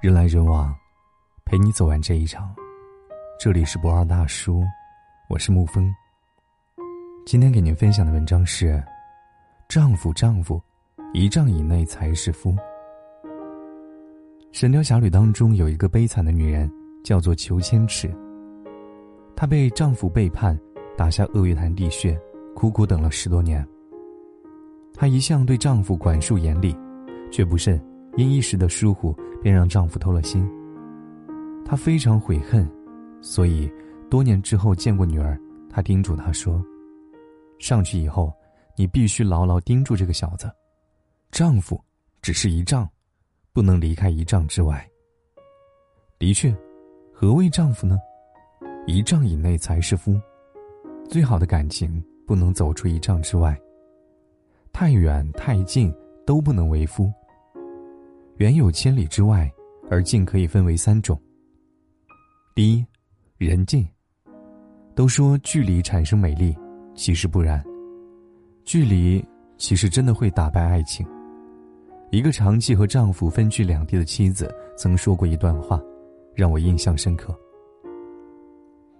人来人往，陪你走完这一场。这里是不二大叔，我是沐风。今天给您分享的文章是：丈夫，丈夫，一丈以内才是夫。《神雕侠侣》当中有一个悲惨的女人，叫做裘千尺。她被丈夫背叛，打下鳄鱼潭地穴，苦苦等了十多年。她一向对丈夫管束严厉，却不慎因一时的疏忽，便让丈夫偷了心。她非常悔恨，所以多年之后见过女儿，她叮嘱她说：“上去以后，你必须牢牢盯住这个小子。丈夫只是一丈，不能离开一丈之外。”的确，何谓丈夫呢？一丈以内才是夫。最好的感情不能走出一丈之外。太远太近都不能为夫。远有千里之外，而近可以分为三种。第一，人近。都说距离产生美丽，其实不然。距离其实真的会打败爱情。一个长期和丈夫分居两地的妻子曾说过一段话，让我印象深刻。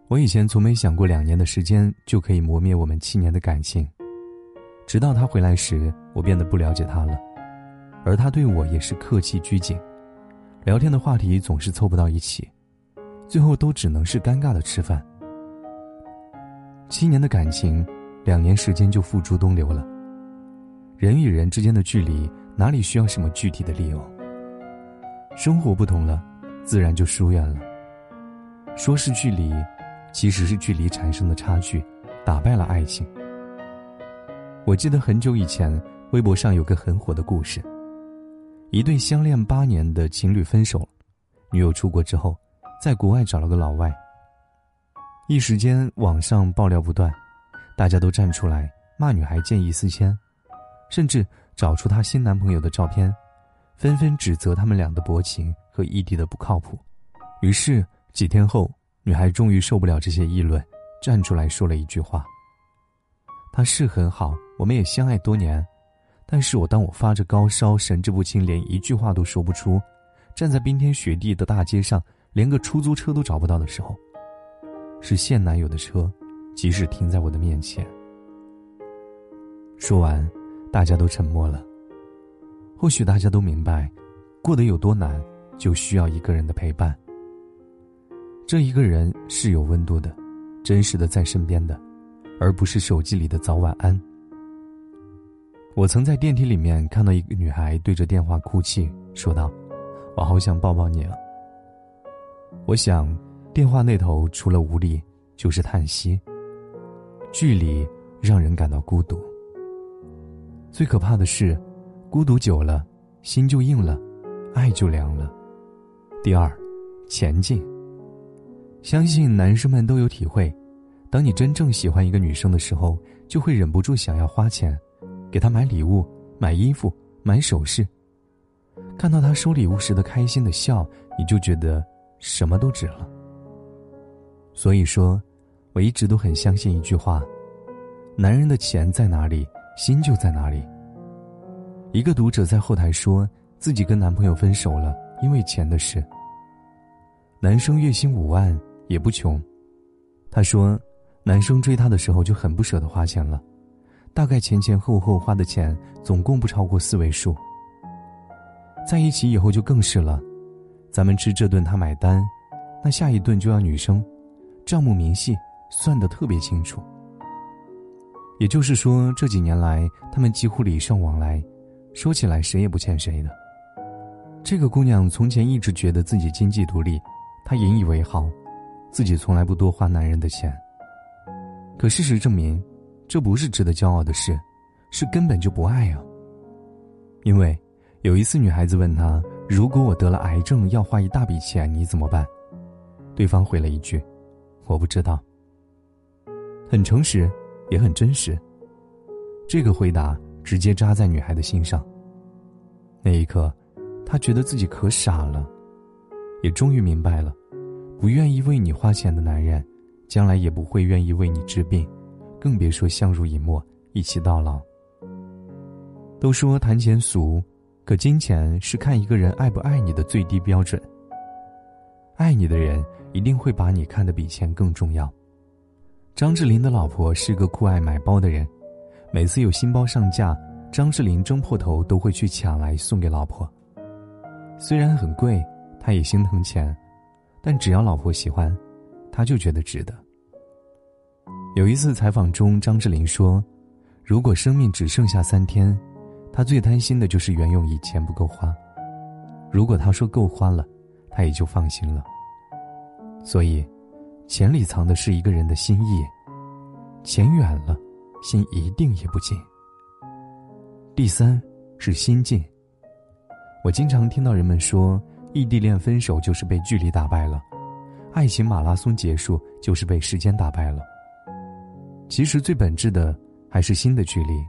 我以前从没想过两年的时间就可以磨灭我们七年的感情。直到他回来时，我变得不了解他了，而他对我也是客气拘谨，聊天的话题总是凑不到一起，最后都只能是尴尬的吃饭。七年的感情，两年时间就付诸东流了。人与人之间的距离，哪里需要什么具体的理由？生活不同了，自然就疏远了。说是距离，其实是距离产生的差距，打败了爱情。我记得很久以前，微博上有个很火的故事：一对相恋八年的情侣分手了，女友出国之后，在国外找了个老外。一时间，网上爆料不断，大家都站出来骂女孩见异思迁，甚至找出她新男朋友的照片，纷纷指责他们俩的薄情和异地的不靠谱。于是几天后，女孩终于受不了这些议论，站出来说了一句话。他是很好，我们也相爱多年，但是我当我发着高烧，神志不清，连一句话都说不出，站在冰天雪地的大街上，连个出租车都找不到的时候，是现男友的车，即使停在我的面前。说完，大家都沉默了。或许大家都明白，过得有多难，就需要一个人的陪伴。这一个人是有温度的，真实的在身边的。而不是手机里的早晚安。我曾在电梯里面看到一个女孩对着电话哭泣，说道：“我好想抱抱你啊。”我想，电话那头除了无力，就是叹息。距离让人感到孤独。最可怕的是，孤独久了，心就硬了，爱就凉了。第二，前进。相信男生们都有体会。当你真正喜欢一个女生的时候，就会忍不住想要花钱，给他买礼物、买衣服、买首饰。看到他收礼物时的开心的笑，你就觉得什么都值了。所以说，我一直都很相信一句话：男人的钱在哪里，心就在哪里。一个读者在后台说自己跟男朋友分手了，因为钱的事。男生月薪五万也不穷，他说。男生追她的时候就很不舍得花钱了，大概前前后后花的钱总共不超过四位数。在一起以后就更是了，咱们吃这顿他买单，那下一顿就要女生，账目明细，算得特别清楚。也就是说，这几年来他们几乎礼尚往来，说起来谁也不欠谁的。这个姑娘从前一直觉得自己经济独立，她引以为豪，自己从来不多花男人的钱。可事实证明，这不是值得骄傲的事，是根本就不爱啊。因为有一次，女孩子问他：“如果我得了癌症，要花一大笔钱，你怎么办？”对方回了一句：“我不知道。”很诚实，也很真实。这个回答直接扎在女孩的心上。那一刻，她觉得自己可傻了，也终于明白了，不愿意为你花钱的男人。将来也不会愿意为你治病，更别说相濡以沫、一起到老。都说谈钱俗，可金钱是看一个人爱不爱你的最低标准。爱你的人一定会把你看得比钱更重要。张智霖的老婆是个酷爱买包的人，每次有新包上架，张智霖争破头都会去抢来送给老婆。虽然很贵，他也心疼钱，但只要老婆喜欢，他就觉得值得。有一次采访中，张智霖说：“如果生命只剩下三天，他最担心的就是袁咏仪钱不够花。如果他说够花了，他也就放心了。所以。”钱里藏的是一个人的心意，钱远了，心一定也不近。第三是心境。我经常听到人们说，异地恋分手就是被距离打败了，爱情马拉松结束就是被时间打败了。其实最本质的还是心的距离。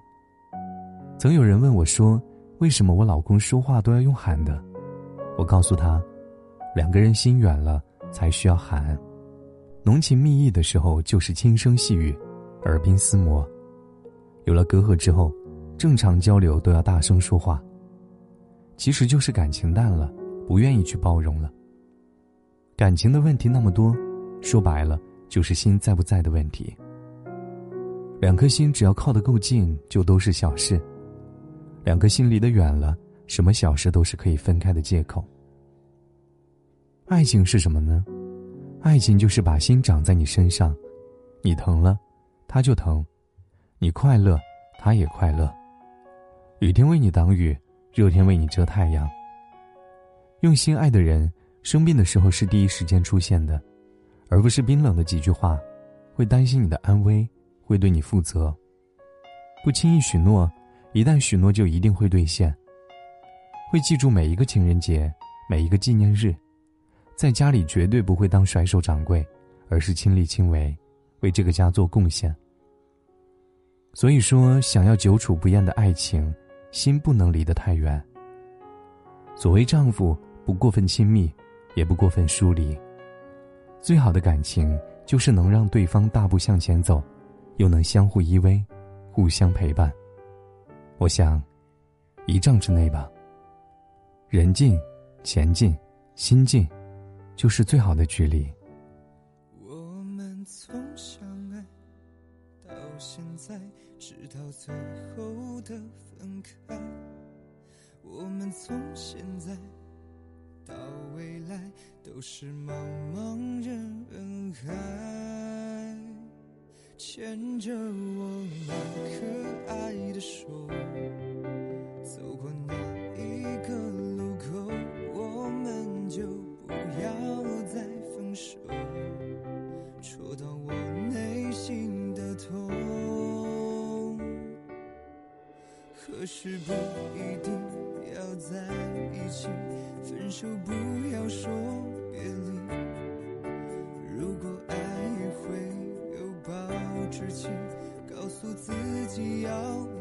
曾有人问我说：“为什么我老公说话都要用喊的？”我告诉他：“两个人心远了，才需要喊。”浓情蜜意的时候，就是轻声细语，耳鬓厮磨；有了隔阂之后，正常交流都要大声说话。其实就是感情淡了，不愿意去包容了。感情的问题那么多，说白了就是心在不在的问题。两颗心只要靠得够近，就都是小事；两颗心离得远了，什么小事都是可以分开的借口。爱情是什么呢？爱情就是把心长在你身上，你疼了，他就疼；你快乐，他也快乐。雨天为你挡雨，热天为你遮太阳。用心爱的人，生病的时候是第一时间出现的，而不是冰冷的几句话，会担心你的安危，会对你负责。不轻易许诺，一旦许诺就一定会兑现。会记住每一个情人节，每一个纪念日。在家里绝对不会当甩手掌柜，而是亲力亲为，为这个家做贡献。所以说，想要久处不厌的爱情，心不能离得太远。所谓丈夫，不过分亲密，也不过分疏离。最好的感情，就是能让对方大步向前走，又能相互依偎，互相陪伴。我想，一丈之内吧。人近，钱近，心近。就是最好的距离。我们从相爱到现在，直到最后的分开。我们从现在到未来，都是茫茫人海，牵着我那可爱的手，走过那一个路口，我们就。不要再分手，戳到我内心的痛。何时不一定要在一起，分手不要说别离。告诉自己要。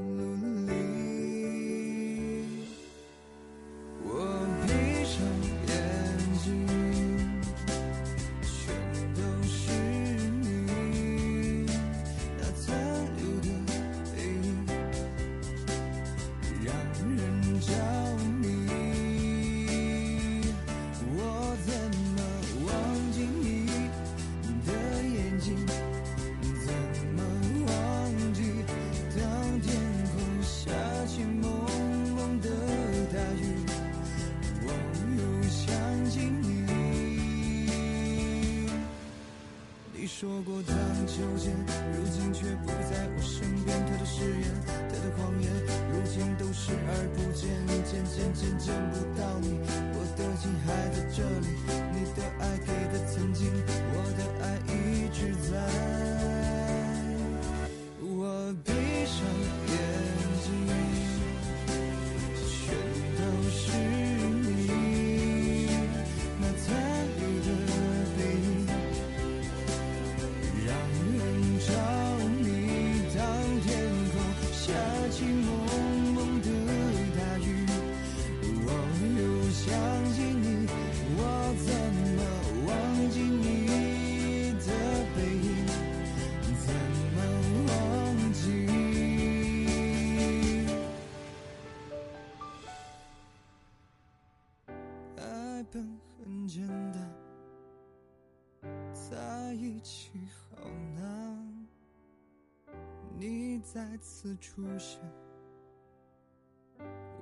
再次出现，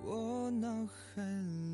我脑海里